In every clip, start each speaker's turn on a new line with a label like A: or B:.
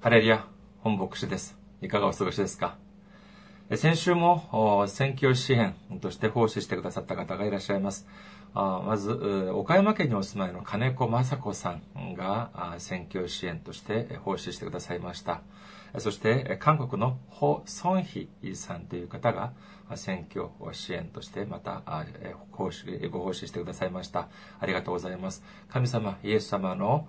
A: ハレリア、本牧師です。いかがお過ごしですか？先週も選挙支援として奉仕してくださった方がいらっしゃいます。まず、岡山県にお住まいの金子雅子さんが選挙支援として奉仕してくださいました。そして、韓国のホ・ソンヒさんという方が選挙支援としてまたご奉仕してくださいました。ありがとうございます。神様、イエス様の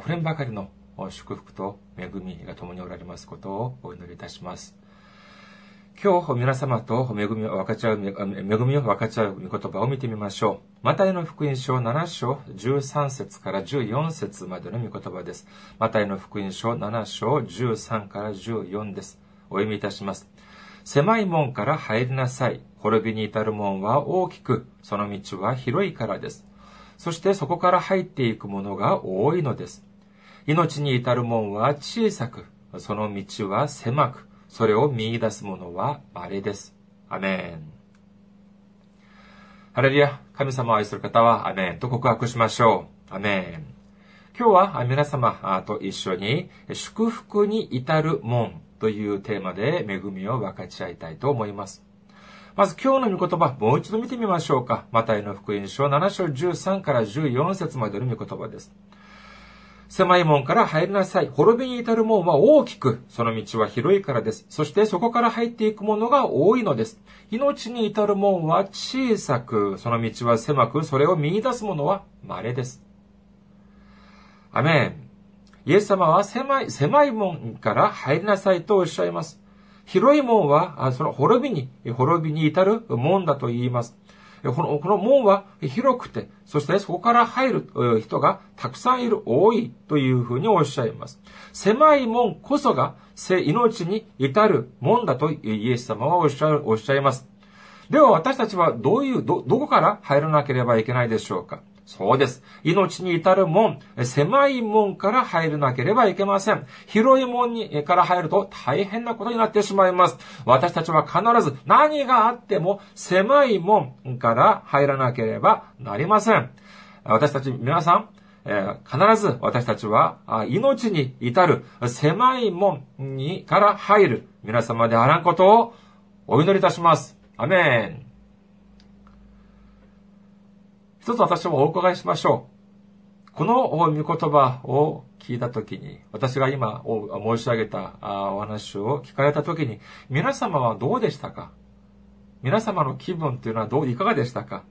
A: 溢れんばかりの祝福と恵みが共におられますことをお祈りいたします。今日皆様と恵みを分かち合う、恵みを分かち合う御言葉を見てみましょう。マタイの福音書7章13節から14節までの御言葉です。マタイの福音書7章13から14です。お読みいたします。狭い門から入りなさい。滅びに至る門は大きく、その道は広いからです。そしてそこから入っていくものが多いのです。命に至る門は小さく、その道は狭く、それを見出す者は稀です。アメン。ハレリア、神様を愛する方はアメンと告白しましょう。アメン。今日は皆様と一緒に祝福に至る門というテーマで恵みを分かち合いたいと思います。まず今日の御言葉、もう一度見てみましょうか。マタイの福音書7章13から14節までの御言葉です。狭い門から入りなさい。滅びに至る門は大きく、その道は広いからです。そしてそこから入っていくものが多いのです。命に至る門は小さく、その道は狭く、それを見出すものは稀です。アメン。イエス様は狭い、狭い門から入りなさいとおっしゃいます。広い門は、その滅びに、滅びに至る門だと言います。この、この門は広くて、そしてそこから入る人がたくさんいる、多いというふうにおっしゃいます。狭い門こそが命に至る門だとイエス様はおっしゃおっしゃいます。では私たちはどういう、ど、どこから入らなければいけないでしょうかそうです。命に至る門、狭い門から入らなければいけません。広い門にから入ると大変なことになってしまいます。私たちは必ず何があっても狭い門から入らなければなりません。私たち皆さん、え、必ず私たちは命に至る狭い門にから入る皆様であらんことをお祈りいたします。アメン。一つ私もお伺いしましょう。この御言葉を聞いたときに、私が今申し上げたお話を聞かれたときに、皆様はどうでしたか？皆様の気分というのはどう、いかがでしたか？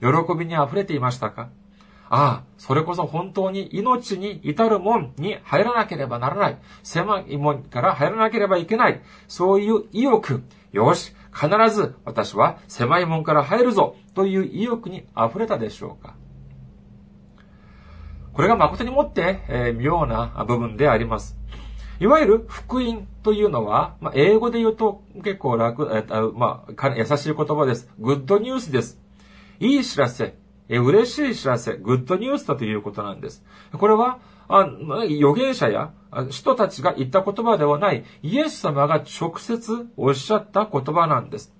A: 喜びに溢れていましたか？ああ、それこそ本当に命に至る門に入らなければならない。狭い門から入らなければいけない。そういう意欲。よし、必ず私は狭い門から入るぞという意欲に溢れたでしょうかこれが誠にもって、えー、妙な部分であります。いわゆる福音というのは、まあ、英語で言うと結構楽、えー、まあ、優しい言葉です。グッドニュースです。いい知らせ、え嬉しい知らせ、グッドニュースだということなんです。これは、あ預言者や人たちが言った言葉ではないイエス様が直接おっしゃった言葉なんです。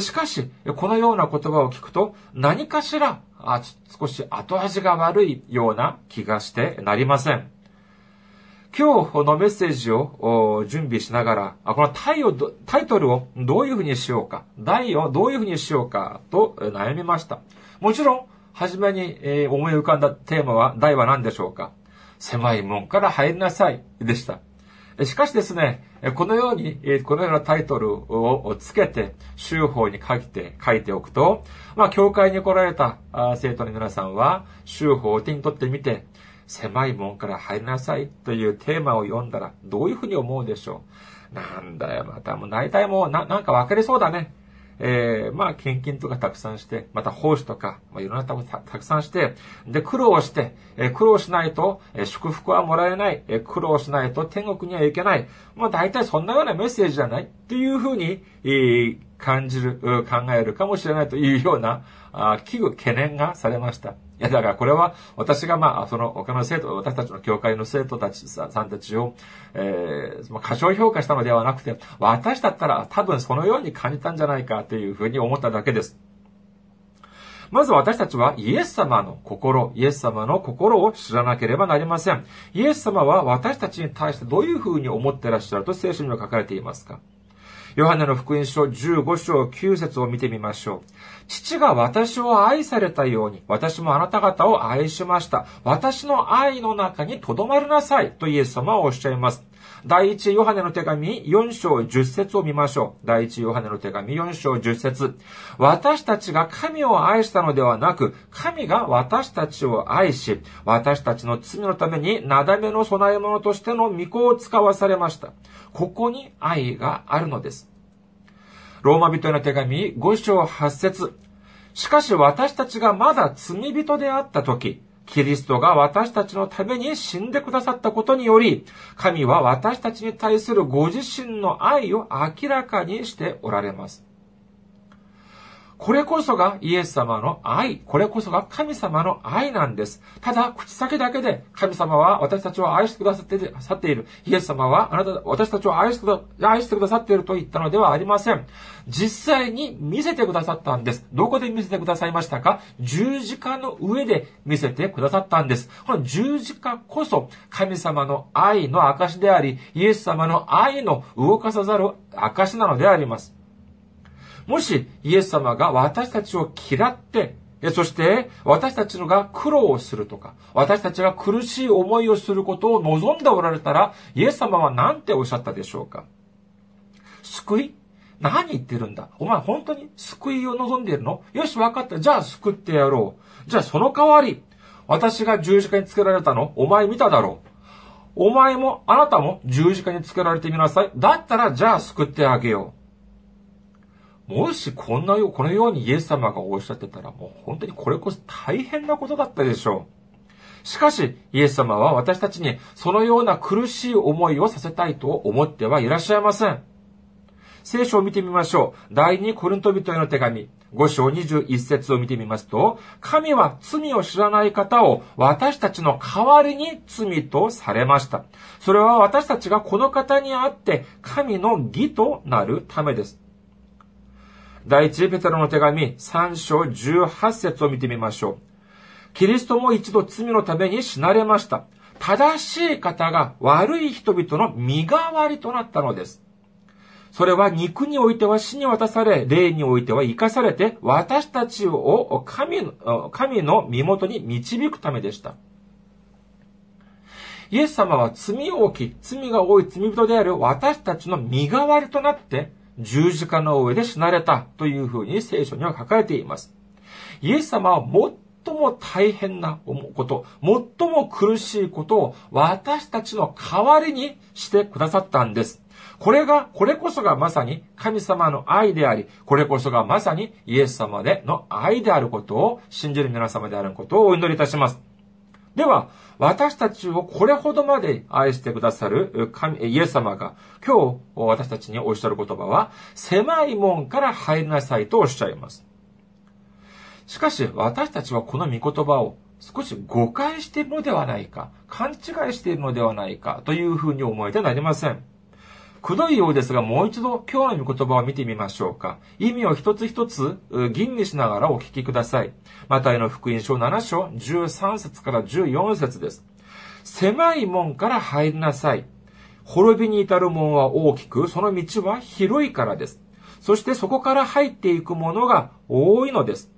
A: しかし、このような言葉を聞くと何かしら少し後味が悪いような気がしてなりません。今日のメッセージを準備しながら、このタイをタイトルをどういうふうにしようか、題をどういうふうにしようかと悩みました。もちろん、初めに思い浮かんだテーマは、題は何でしょうか狭い門から入りなさいでした。しかしですね、このように、このようなタイトルをつけて、修法に書いて、書いておくと、まあ、教会に来られた生徒の皆さんは、修法を手に取ってみて、狭い門から入りなさいというテーマを読んだら、どういうふうに思うでしょうなんだよ、またもう大体もうな、なんか分かりそうだね。えー、まあ、献金とかたくさんして、また奉仕とか、まあ、いろんなことたたくさんして、で、苦労して、えー、苦労しないと、えー、祝福はもらえない、えー、苦労しないと天国には行けない。まあ、大体そんなようなメッセージじゃない？っていうふうに、えー、感じる、考えるかもしれないというような、あ危惧、懸念がされました。いや、だからこれは私がまあ、その他の生徒、私たちの教会の生徒たちさんたちを、えー、過小評価したのではなくて、私だったら多分そのように感じたんじゃないかというふうに思っただけです。まず私たちはイエス様の心、イエス様の心を知らなければなりません。イエス様は私たちに対してどういうふうに思ってらっしゃると聖書には書かれていますか？ヨハネの福音書15章9節を見てみましょう。父が私を愛されたように、私もあなた方を愛しました。私の愛の中に留まりなさい。とイエス様はおっしゃいます。第一ヨハネの手紙4章10節を見ましょう。第一ヨハネの手紙4章10節私たちが神を愛したのではなく、神が私たちを愛し、私たちの罪のためになだめの供え物としての御子を使わされました。ここに愛があるのです。ローマ人への手紙5章8節しかし私たちがまだ罪人であった時、キリストが私たちのために死んでくださったことにより、神は私たちに対するご自身の愛を明らかにしておられます。これこそがイエス様の愛。これこそが神様の愛なんです。ただ、口先だけで神様は私たちを愛してくださって去っている。イエス様はあなた、私たちを愛して愛してくださっていると言ったのではありません。実際に見せてくださったんです。どこで見せてくださいましたか？十字架の上で見せてくださったんです。この十字架こそ神様の愛の証であり、イエス様の愛の動かさざる証なのであります。もしイエス様が私たちを嫌って、そして私たちのが苦労をするとか、私たちが苦しい思いをすることを望んでおられたら、イエス様は何ておっしゃったでしょうか？救い？何言ってるんだ？お前本当に救いを望んでいるの？よし、分かった。じゃあ救ってやろう。じゃあその代わり、私が十字架につけられたの？お前見ただろう。お前も、あなたも十字架につけられてみなさい。だったら、じゃあ救ってあげよう。もしこんなよう、このようにイエス様がおっしゃってたら、もう本当にこれこそ大変なことだったでしょう。しかし、イエス様は私たちにそのような苦しい思いをさせたいと思ってはいらっしゃいません。聖書を見てみましょう。第二コリント人への手紙、5章21節を見てみますと、神は罪を知らない方を私たちの代わりに罪とされました。それは私たちがこの方にあって神の義となるためです。第一ペテロの手紙3章18節を見てみましょう。キリストも一度罪のために死なれました。正しい方が悪い人々の身代わりとなったのです。それは肉においては死に渡され、霊においては生かされて、私たちを神の神の身元に導くためでした。イエス様は罪を置き、罪が多い罪人である私たちの身代わりとなって、十字架の上で死なれたというふうに聖書には書かれています。イエス様は最も大変なこと、最も苦しいことを私たちの代わりにしてくださったんです。これが、これこそがまさに神様の愛であり、これこそがまさにイエス様での愛であることを信じる皆様であることをお祈りいたします。では、私たちをこれほどまで愛してくださる神、イエス様が今日私たちにおっしゃる言葉は、狭い門から入りなさいとおっしゃいます。しかし私たちはこの御言葉を少し誤解しているのではないか、勘違いしているのではないかというふうに思えてなりません。くどいようですが、もう一度今日の御言葉を見てみましょうか。意味を一つ一つ吟味しながらお聞きください。マタイの福音書7章13節から14節です。狭い門から入りなさい。滅びに至る門は大きく、その道は広いからです。そしてそこから入っていくものが多いのです。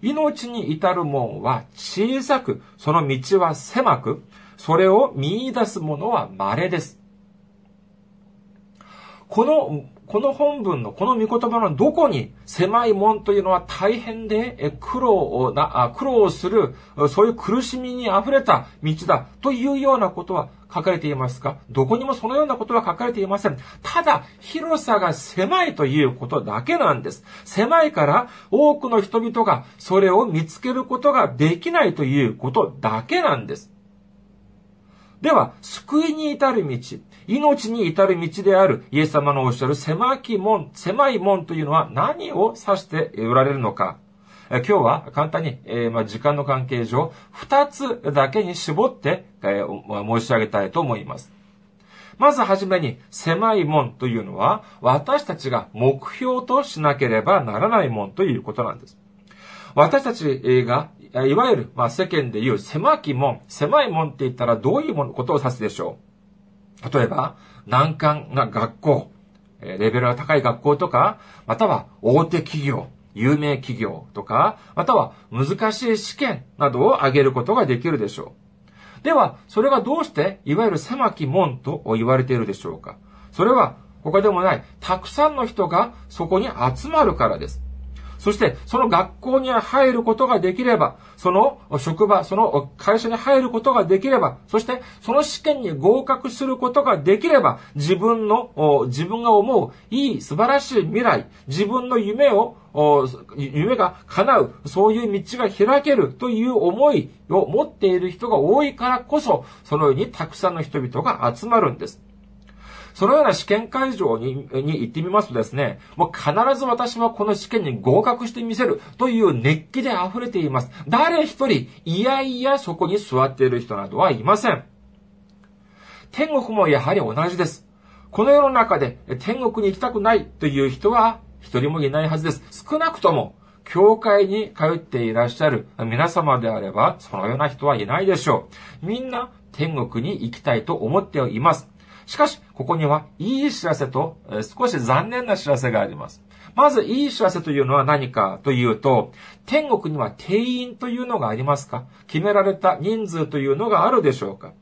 A: 命に至る門は小さく、その道は狭く、それを見出す者は稀です。この、この本文の、この御言葉のどこに狭い門というのは大変で苦労をな、苦労をする、そういう苦しみに溢れた道だというようなことは書かれていますか？どこにもそのようなことは書かれていません。ただ、広さが狭いということだけなんです。狭いから多くの人々がそれを見つけることができないということだけなんです。では、救いに至る道、命に至る道であるイエス様のおっしゃる狭き門、狭い門というのは何を指しておられるのか。今日は簡単に、えー、まあ、時間の関係上、二つだけに絞って、えー、申し上げたいと思います。まずはじめに、狭い門というのは、私たちが目標としなければならない門ということなんです。私たちが、いわゆる、まあ、世間で言う狭き門、狭い門って言ったらどういうことを指すでしょう例えば、難関な学校、レベルが高い学校とか、または大手企業、有名企業とか、または難しい試験などを挙げることができるでしょう。では、それがどうして、いわゆる狭き門と言われているでしょうかそれは、他でもない、たくさんの人がそこに集まるからです。そして、その学校に入ることができれば、その職場、その会社に入ることができれば、そして、その試験に合格することができれば、自分の、自分が思ういい素晴らしい未来、自分の夢を、夢が叶う、そういう道が開けるという思いを持っている人が多いからこそ、そのようにたくさんの人々が集まるんです。そのような試験会場に行ってみますとですね、もう必ず私はこの試験に合格してみせるという熱気で溢れています。誰一人、いやいやそこに座っている人などはいません。天国もやはり同じです。この世の中で天国に行きたくないという人は一人もいないはずです。少なくとも、教会に通っていらっしゃる皆様であれば、そのような人はいないでしょう。みんな天国に行きたいと思っています。しかし、ここにはいい知らせと、少し残念な知らせがあります。まず、いい知らせというのは何かというと、天国には定員というのがありますか？決められた人数というのがあるでしょうか？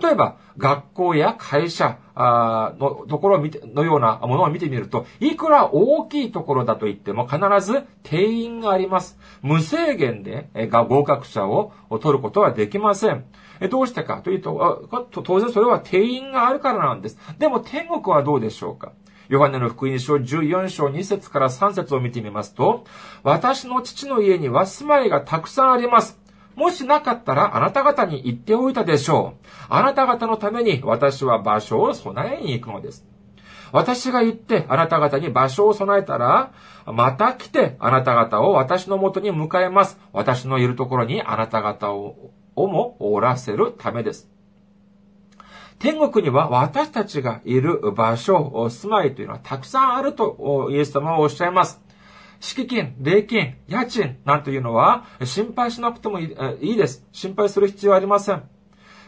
A: 例えば、学校や会社のところを見て、のようなものを見てみると、いくら大きいところだと言っても必ず定員があります。無制限で合格者を取ることはできません。どうしてかというと、当然それは定員があるからなんです。でも天国はどうでしょうか？ヨハネの福音書14章2節から3節を見てみますと、私の父の家には住まいがたくさんあります。もしなかったらあなた方に言っておいたでしょう。あなた方のために私は場所を備えに行くのです。私が行ってあなた方に場所を備えたら、また来てあなた方を私のもとに迎えます。私のいるところにあなた方ををもおらせるためです。天国には私たちがいる場所、住まいというのはたくさんあるとイエス様はおっしゃいます。敷金、礼金、家賃なんていうのは心配しなくてもいいです。心配する必要はありません。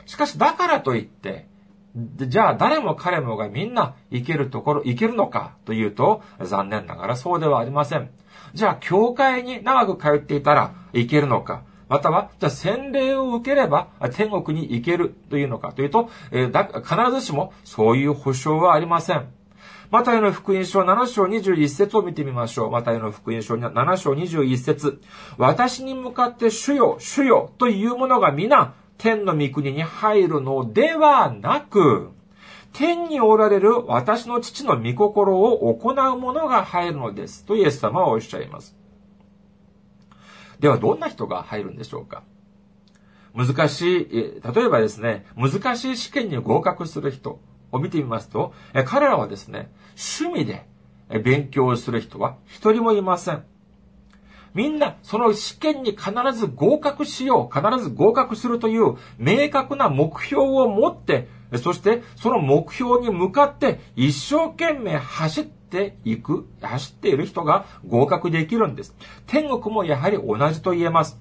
A: しかしだからといって、じゃあ誰も彼もがみんな行けるところ、行けるのかというと残念ながらそうではありません。じゃあ教会に長く通っていたら行けるのかまたは、じゃあ洗礼を受ければ天国に行けるというのかというと、えー、だ必ずしもそういう保証はありません。マタイの福音書7章21節を見てみましょう。マタイの福音書7章21節私に向かって主よ、主よというものが皆、天の御国に入るのではなく、天におられる私の父の御心を行う者が入るのです。とイエス様はおっしゃいます。ではどんな人が入るんでしょうか？難しい、例えばですね、難しい試験に合格する人を見てみますと、彼らはですね、趣味で勉強する人は一人もいません。みんなその試験に必ず合格しよう、必ず合格するという明確な目標を持って、そしてその目標に向かって一生懸命走ってっていく、走っている人が合格できるんです。天国もやはり同じと言えます。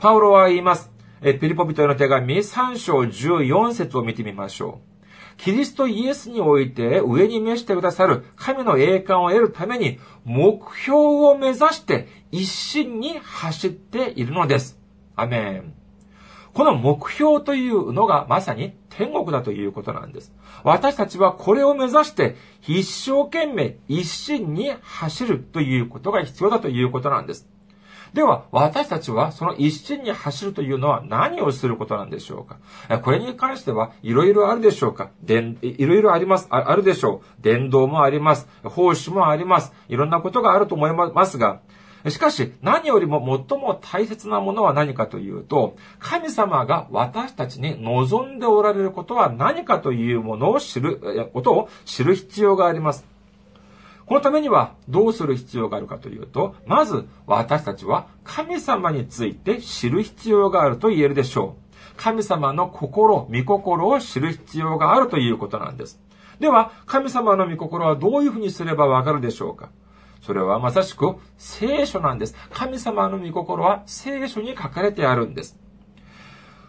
A: パウロは言います。えピリポビトへの手紙3章14節を見てみましょう。キリストイエスにおいて上に召してくださる神の栄冠を得るために目標を目指して一心に走っているのです。アメン。この目標というのがまさに天国だということなんです。私たちはこれを目指して一生懸命一心に走るということが必要だということなんです。では、私たちはその一心に走るというのは何をすることなんでしょうか？これに関してはいろいろあるでしょうか？いろいろありますあ。あるでしょう。伝道もあります。奉仕もあります。いろんなことがあると思いますが、しかし、何よりも最も大切なものは何かというと、神様が私たちに望んでおられることは何かというものを知る、ことを知る必要があります。このためにはどうする必要があるかというと、まず私たちは神様について知る必要があると言えるでしょう。神様の心、御心を知る必要があるということなんです。では、神様の御心はどういうふうにすればわかるでしょうかそれはまさしく聖書なんです。神様の御心は聖書に書かれてあるんです。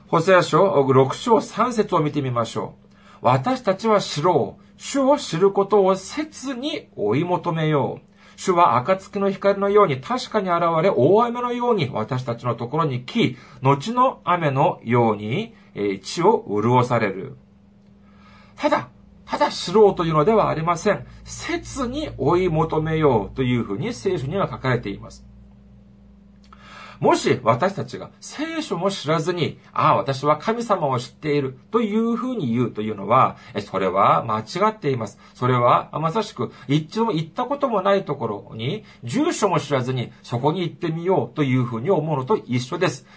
A: ホセア書6章3節を見てみましょう。私たちは知ろう。主を知ることを切に追い求めよう。主は暁の光のように確かに現れ、大雨のように私たちのところに来、後の雨のように、地を潤される。ただ、ただ知ろうというのではありません。切に追い求めようというふうに聖書には書かれています。もし私たちが聖書も知らずに、ああ、私は神様を知っているというふうに言うというのは、それは間違っています。それはまさしく一度も行ったこともないところに、住所も知らずにそこに行ってみようというふうに思うのと一緒です。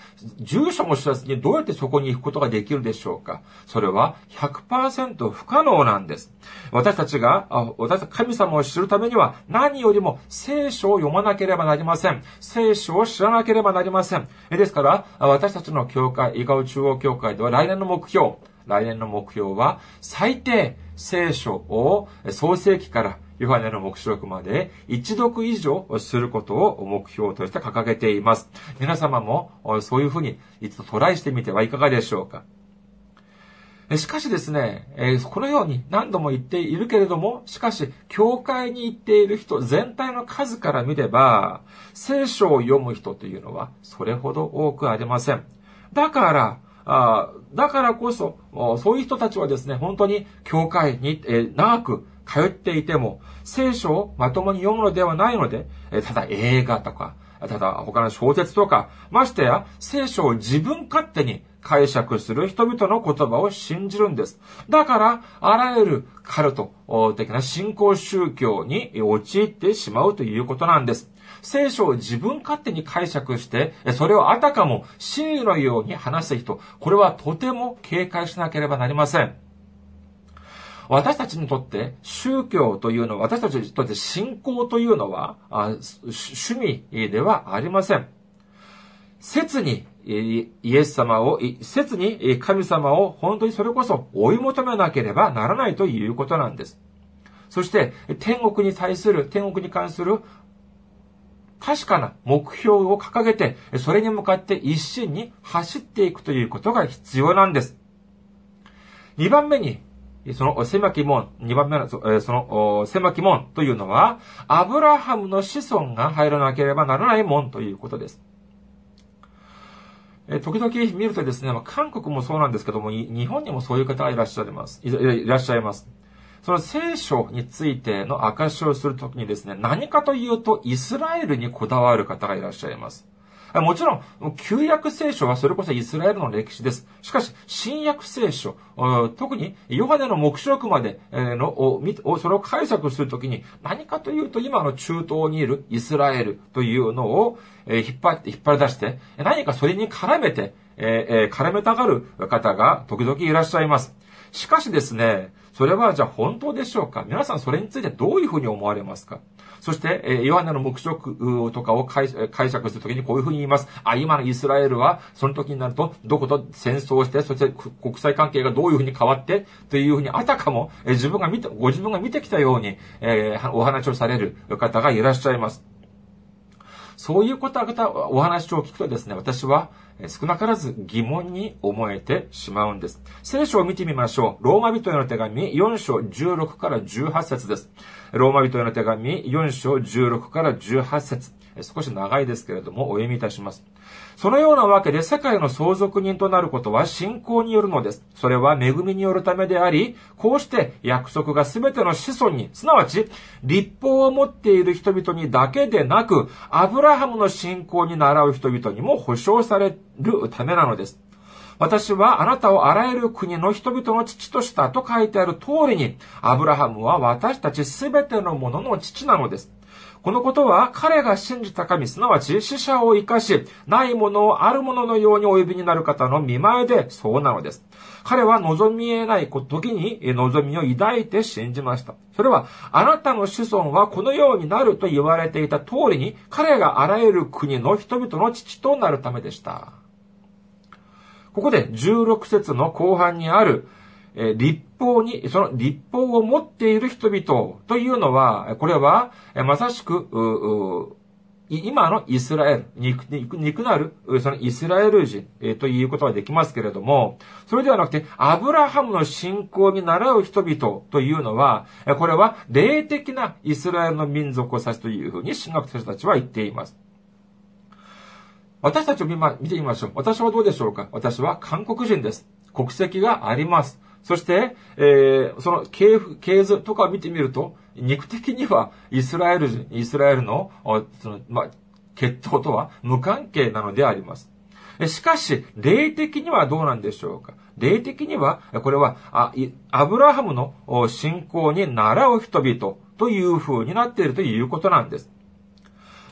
A: 住所も知らずにどうやってそこに行くことができるでしょうかそれは100%不可能なんです。私たちが、私たち神様を知るためには何よりも聖書を読まなければなりません。聖書を知らなければなりません。ですから、私たちの教会、伊賀中央教会では来年の目標、来年の目標は、最低聖書を創世記からヨハネの目視録まで一読以上することを目標として掲げています。皆様もそういうふうに一度トライしてみてはいかがでしょうかしかしですね、このように何度も言っているけれども、しかし、教会に行っている人全体の数から見れば、聖書を読む人というのはそれほど多くありません。だから、あだからこそ、そういう人たちはですね、本当に教会に、え長く通っていても、聖書をまともに読むのではないので、ただ映画とか、ただ他の小説とか、ましてや聖書を自分勝手に解釈する人々の言葉を信じるんです。だから、あらゆるカルト的な信仰宗教に陥ってしまうということなんです。聖書を自分勝手に解釈して、それをあたかも真理のように話す人、これはとても警戒しなければなりません。私たちにとって宗教というのは、私たちにとって信仰というのは、趣味ではありません。切にイエス様を、切に神様を本当にそれこそ追い求めなければならないということなんです。そして、天国に対する、天国に関する確かな目標を掲げて、それに向かって一心に走っていくということが必要なんです。二番目に、その狭き門、二番目の、その狭き門というのは、アブラハムの子孫が入らなければならない門ということです。時々見るとですね、韓国もそうなんですけども、日本にもそういう方がいらっしゃいます。いらっしゃいます。その聖書についての証をするときにですね、何かというとイスラエルにこだわる方がいらっしゃいます。もちろん、旧約聖書はそれこそイスラエルの歴史です。しかし、新約聖書、特にヨハネの目視録までのをそれを解釈するときに、何かというと今の中東にいるイスラエルというのを引っ張って、引っ張り出して、何かそれに絡めて、絡めたがる方が時々いらっしゃいます。しかしですね、それはじゃあ本当でしょうか？皆さんそれについてどういうふうに思われますか？そして、えヨハネの黙食とかを解釈するときにこういうふうに言います。あ、今のイスラエルは、その時になると、どこと戦争して、そして国際関係がどういうふうに変わって、というふうに、あたかも、え自分が見て、ご自分が見てきたように、えー、お話をされる方がいらっしゃいます。そういうことは、お話を聞くとですね、私は少なからず疑問に思えてしまうんです。聖書を見てみましょう。ローマ人への手紙4章16から18節です。ローマ人への手紙4章16から18節少し長いですけれども、お読みいたします。そのようなわけで世界の相続人となることは信仰によるのです。それは恵みによるためであり、こうして約束が全ての子孫に、すなわち立法を持っている人々にだけでなく、アブラハムの信仰に倣う人々にも保証されるためなのです。私はあなたをあらゆる国の人々の父としたと書いてある通りに、アブラハムは私たちすべてのものの父なのです。このことは彼が信じた神、すなわち死者を生かし、ないものをあるもののようにお呼びになる方の見前でそうなのです。彼は望み得ない時に望みを抱いて信じました。それは、あなたの子孫はこのようになると言われていた通りに、彼があらゆる国の人々の父となるためでした。ここで16節の後半にある、え立法に、その立法を持っている人々というのは、これは、まさしく、今のイスラエル、肉肉肉なる、そのイスラエル人、えということはできますけれども、それではなくて、アブラハムの信仰に習う人々というのは、これは霊的なイスラエルの民族を指すというふうに神学者たちは言っています。私たちを見,、ま見てみましょう。私はどうでしょうか？私は韓国人です。国籍があります。そして、えー、その系系図とかを見てみると、肉的にはイスラエル人、イスラエルの、その、まあ、血統とは無関係なのであります。しかし、霊的にはどうなんでしょうか？霊的には、これは、アブラハムの信仰に習う人々という風になっているということなんです。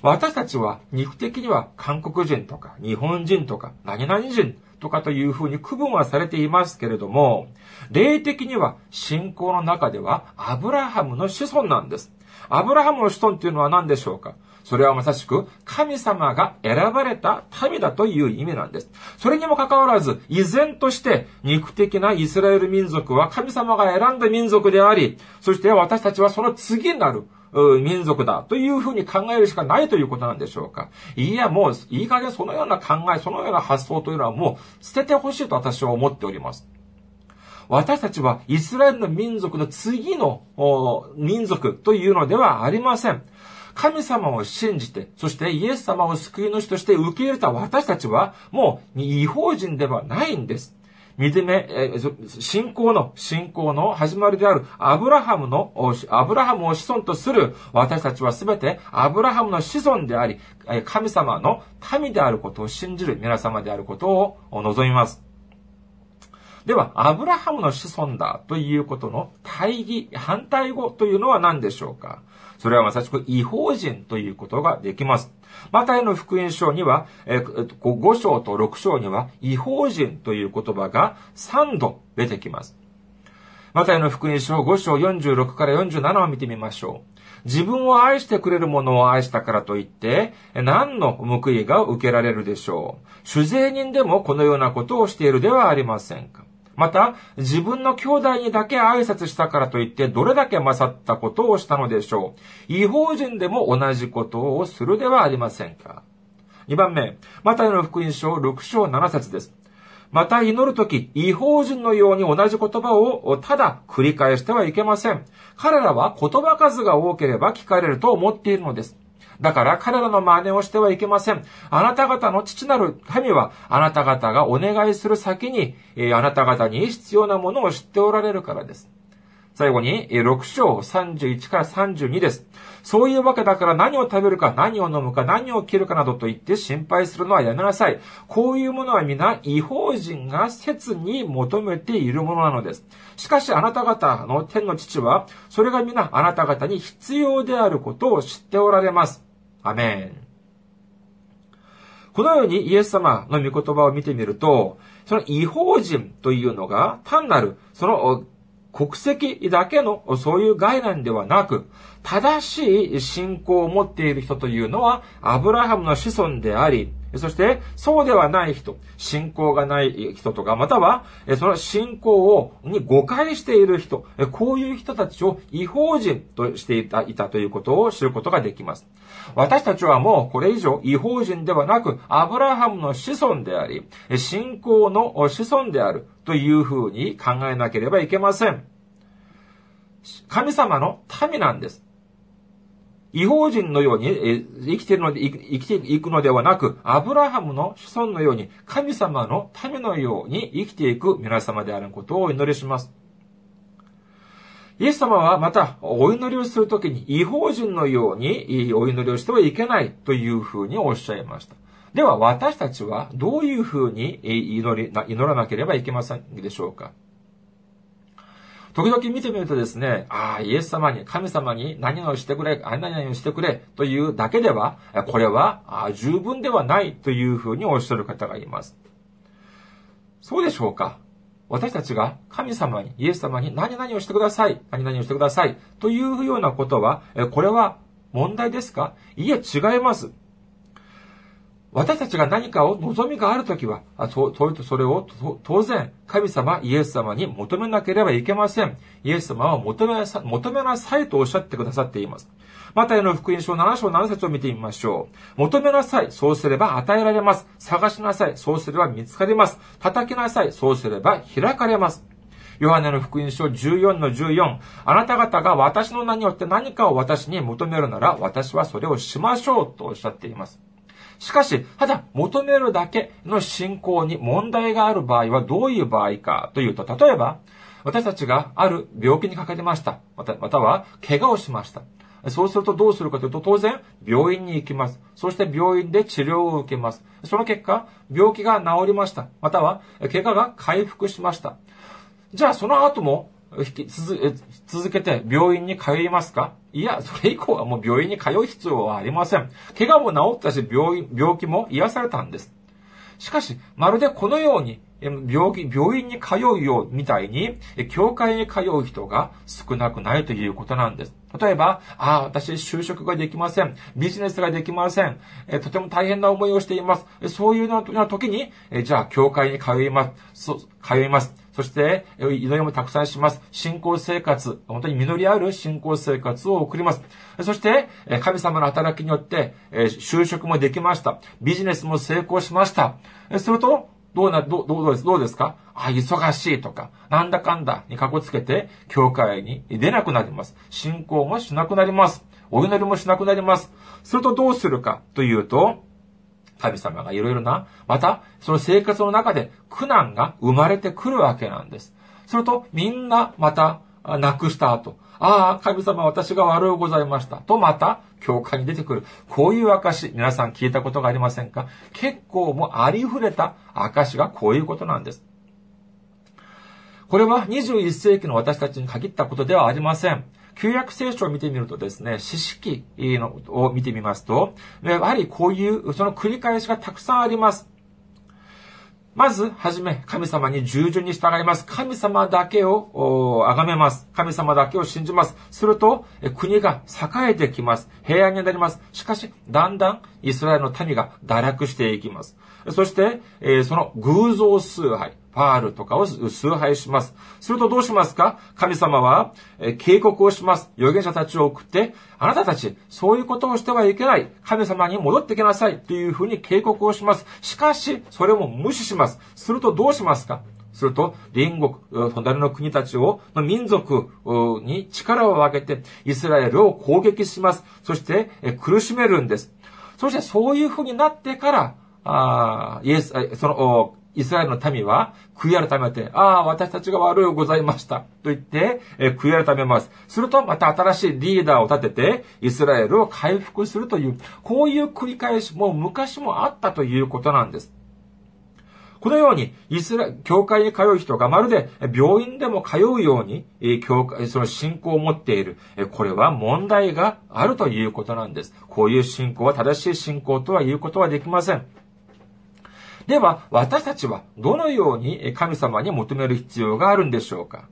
A: 私たちは肉的には韓国人とか日本人とか何々人とかというふうに区分はされていますけれども、霊的には信仰の中ではアブラハムの子孫なんです。アブラハムの子孫というのは何でしょうか？それはまさしく神様が選ばれた民だという意味なんです。それにもかかわらず、依然として肉的なイスラエル民族は神様が選んだ民族であり、そして私たちはその次なる民族だというふうに考えるしかないということなんでしょうか。いや、もう、いい加減そのような考え、そのような発想というのはもう捨ててほしいと私は思っております。私たちはイスラエルの民族の次の民族というのではありません。神様を信じて、そしてイエス様を救い主として受け入れた私たちは、もう違法人ではないんです。見てめ、え信仰の、信仰の始まりであるアブラハムの、アブラハムを子孫とする私たちはすべてアブラハムの子孫であり、神様の民であることを信じる皆様であることを望みます。では、アブラハムの子孫だということの対義、反対語というのは何でしょうか？それはまさしく違法人ということができます。マタイの福音書には、5章と6章には、違法人という言葉が3度出てきます。マタイの福音書5章46から47を見てみましょう。自分を愛してくれる者を愛したからといって、何の報いが受けられるでしょう？主税人でもこのようなことをしているではありませんか？また、自分の兄弟にだけ挨拶したからといって、どれだけ勝ったことをしたのでしょう。違法人でも同じことをするではありませんか。2番目、マタイの福音書6章7節です。また祈るとき、違法人のように同じ言葉をただ繰り返してはいけません。彼らは言葉数が多ければ聞かれると思っているのです。だから彼らの真似をしてはいけません。あなた方の父なる神は、あなた方がお願いする先に、えあなた方に必要なものを知っておられるからです。最後に、6章31から32です。そういうわけだから何を食べるか、何を飲むか、何を着るかなどと言って心配するのはやめなさい。こういうものは皆違法人が切に求めているものなのです。しかしあなた方の天の父は、それが皆あなた方に必要であることを知っておられます。アメン。このようにイエス様の御言葉を見てみると、その違法人というのが単なる、その国籍だけのそういう概念ではなく、正しい信仰を持っている人というのは、アブラハムの子孫であり、そして、そうではない人、信仰がない人とか、または、その信仰を、に誤解している人、こういう人たちを違法人としていたいたということを知ることができます。私たちはもうこれ以上違法人ではなく、アブラハムの子孫であり、信仰の子孫であるというふうに考えなければいけません。神様の民なんです。違法人のように生きているので、生きていくのではなく、アブラハムの子孫のように、神様の民のように生きていく皆様であることをお祈りします。イエス様はまた、お祈りをするときに、違法人のようにお祈りをしてはいけないというふうにおっしゃいました。では、私たちはどういうふうに祈り、祈らなければいけませんでしょうか時々見てみるとですね、ああ、イエス様に、神様に何々をしてくれ、何々をしてくれというだけでは、これは十分ではないというふうにおっしゃる方がいます。そうでしょうか私たちが神様に、イエス様に何々をしてください、何々をしてくださいというようなことは、これは問題ですか？いえ、違います。私たちが何かを望みがあるときは、そそれを当然、神様、イエス様に求めなければいけません。イエス様は求めなさ求めなさいとおっしゃってくださっています。マタイの福音書7章7節を見てみましょう。求めなさい、そうすれば与えられます。探しなさい、そうすれば見つかります。叩きなさい、そうすれば開かれます。ヨハネの福音書14の14、あなた方が私の名によって何かを私に求めるなら、私はそれをしましょうとおっしゃっています。しかし、ただ求めるだけの信仰に問題がある場合はどういう場合かというと、例えば、私たちがある病気にかかりました。また、または、怪我をしました。そうするとどうするかというと、当然、病院に行きます。そして病院で治療を受けます。その結果、病気が治りました。または、怪我が回復しました。じゃあ、その後も、引き続けて病院に通いますか？いや、それ以降はもう病院に通う必要はありません。怪我も治ったし、病院、病気も癒されたんです。しかし、まるでこのように、病気、病院に通うようみたいに、教会に通う人が少なくないということなんです。例えば、ああ、私、就職ができません。ビジネスができません。えとても大変な思いをしています。そういうような時に、えじゃあ、教会に通います。そ通います。そして、祈りもたくさんします。信仰生活、本当に実りある信仰生活を送ります。そして、神様の働きによって、就職もできました。ビジネスも成功しました。すると、どうな、どう、どうです、どうですか？あ、忙しいとか、なんだかんだにかこつけて、教会に出なくなります。信仰もしなくなります。お祈りもしなくなります。するとどうするかというと、神様がいろいろな、また、その生活の中で苦難が生まれてくるわけなんです。すると、みんな、また、亡くした後、ああ、神様私が悪うございました。とまた、教会に出てくる。こういう証、皆さん聞いたことがありませんか？結構もうありふれた証がこういうことなんです。これは21世紀の私たちに限ったことではありません。旧約聖書を見てみるとですね、四式を見てみますと、やはりこういう、その繰り返しがたくさんあります。まず、はじめ、神様に従順に従います。神様だけを崇めます。神様だけを信じます。すると、国が栄えてきます。平安になります。しかし、だんだん、イスラエルの民が堕落していきます。そして、その偶像崇拝。パールとかを崇拝します。するとどうしますか？神様は、え警告をします。預言者たちを送って、あなたたち、そういうことをしてはいけない。神様に戻ってきなさい。というふうに警告をします。しかし、それも無視します。するとどうしますか？すると、隣国、隣の国たちを、の民族に力を分けて、イスラエルを攻撃します。そして、苦しめるんです。そして、そういうふうになってから、あイエス、その、イスラエルの民は悔い改めて、ああ、私たちが悪いございました。と言って、えー、悔い改めます。すると、また新しいリーダーを立てて、イスラエルを回復するという、こういう繰り返しも昔もあったということなんです。このように、イスラ、教会に通う人がまるで病院でも通うように、教会、その信仰を持っている。これは問題があるということなんです。こういう信仰は正しい信仰とは言うことはできません。では、私たちはどのように神様に求める必要があるんでしょうか？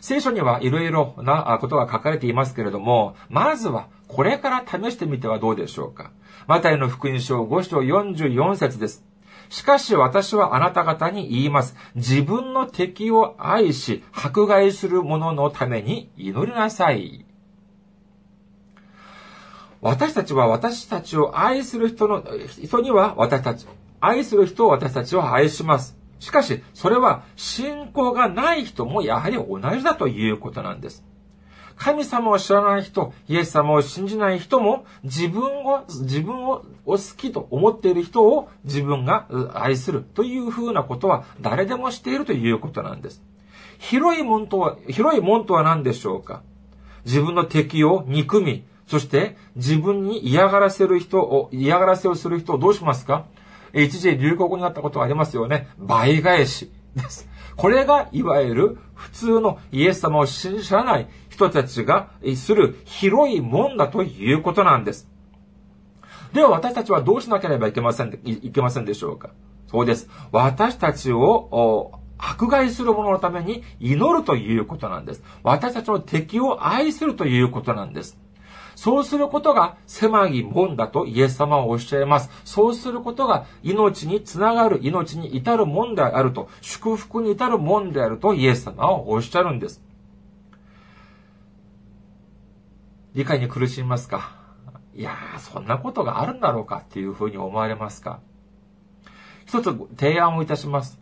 A: 聖書にはいろいろなことが書かれていますけれども、まずはこれから試してみてはどうでしょうか？マタイの福音書5章44節です。しかし私はあなた方に言います。自分の敵を愛し、迫害する者のために祈りなさい。私たちは私たちを愛する人の、人には私たち、愛する人を私たちは愛します。しかし、それは信仰がない人もやはり同じだということなんです。神様を知らない人、イエス様を信じない人も、自分を、自分を好きと思っている人を自分が愛するというふうなことは誰でもしているということなんです。広い門とは、広い門とは何でしょうか？自分の敵を憎み、そして自分に嫌がらせる人を、嫌がらせをする人をどうしますか？一時流行語になったことがありますよね。倍返しです。これがいわゆる普通のイエス様を信じらない人たちがする広いもんだということなんです。では私たちはどうしなければいけませんいけませんでしょうか？そうです。私たちを迫害する者のために祈るということなんです。私たちの敵を愛するということなんです。そうすることが狭いもんだとイエス様はおっしゃいます。そうすることが命につながる、命に至るもんであると、祝福に至るもんであるとイエス様はおっしゃるんです。理解に苦しみますか？いやー、そんなことがあるんだろうかっていうふうに思われますか？一つ提案をいたします。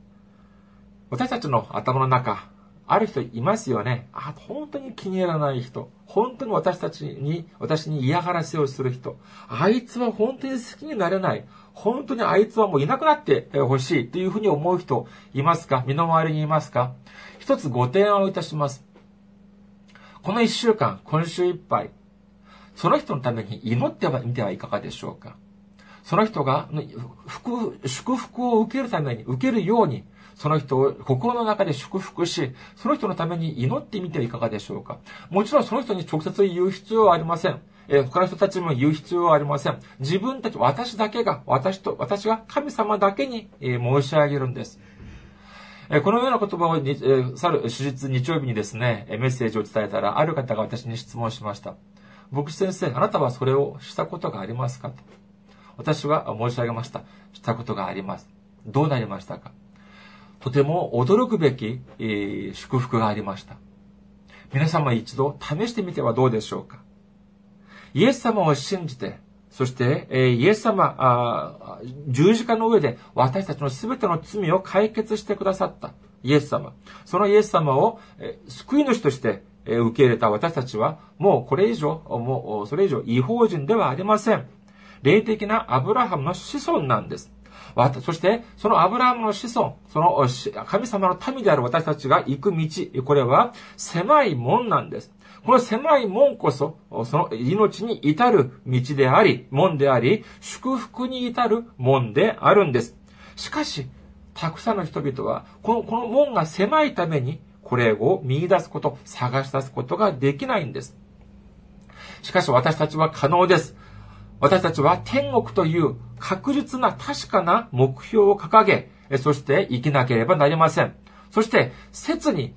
A: 私たちの頭の中、ある人いますよね。あ、本当に気に入らない人。本当に私たちに、私に嫌がらせをする人。あいつは本当に好きになれない。本当にあいつはもういなくなってほしいというふうに思う人いますか？身の回りにいますか？一つご提案をいたします。この一週間、今週いっぱい、その人のために祈ってみてはいかがでしょうか？その人が祝福を受けるために、受けるように、その人を心の中で祝福し、その人のために祈ってみてはいかがでしょうか。もちろんその人に直接言う必要はありません。え他の人たちも言う必要はありません。自分たち、私だけが、私と、私が神様だけに、え申し上げるんです。えこのような言葉を、え去る手術日曜日にですね、メッセージを伝えたら、ある方が私に質問しました。牧師先生、あなたはそれをしたことがありますか？と。私は申し上げました。したことがあります。どうなりましたか？とても驚くべき、えー、祝福がありました。皆様一度試してみてはどうでしょうか？イエス様を信じて、そして、えー、イエス様あ、十字架の上で私たちの全ての罪を解決してくださったイエス様。そのイエス様を、えー、救い主としてえ受け入れた私たちは、もうこれ以上、もうそれ以上違法人ではありません。霊的なアブラハムの子孫なんです。そして、そのアブラハムの子孫、その神様の民である私たちが行く道、これは狭い門なんです。この狭い門こそ、その命に至る道であり、門であり、祝福に至る門であるんです。しかし、たくさんの人々は、この、この門が狭いために、これを見出すこと、探し出すことができないんです。しかし私たちは可能です。私たちは天国という確実な確かな目標を掲げ、そして生きなければなりません。そして、切に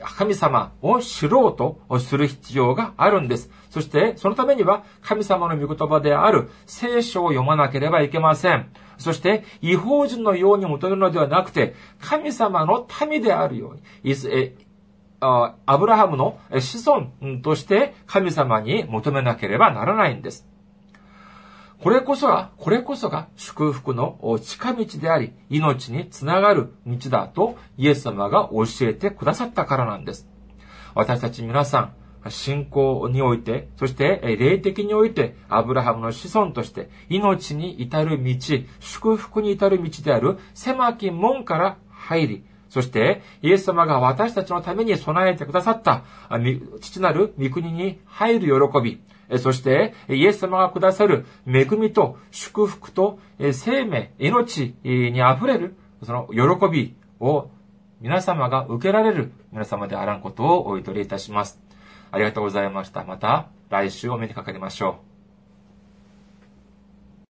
A: 神様を知ろうとする必要があるんです。そして、そのためには神様の御言葉である聖書を読まなければいけません。そして、違法人のように求めるのではなくて、神様の民であるように、アブラハムの子孫として神様に求めなければならないんです。これこそが、これこそが祝福の近道であり、命につながる道だとイエス様が教えてくださったからなんです。私たち皆さん、信仰において、そして霊的において、アブラハムの子孫として、命に至る道、祝福に至る道である狭き門から入り、そして、イエス様が私たちのために備えてくださった、父なる御国に入る喜び、そして、イエス様がくださる恵みと祝福と生命、命に溢れる、その喜びを皆様が受けられる皆様であらんことをお祈りいたします。ありがとうございました。また来週お目にかかりましょう。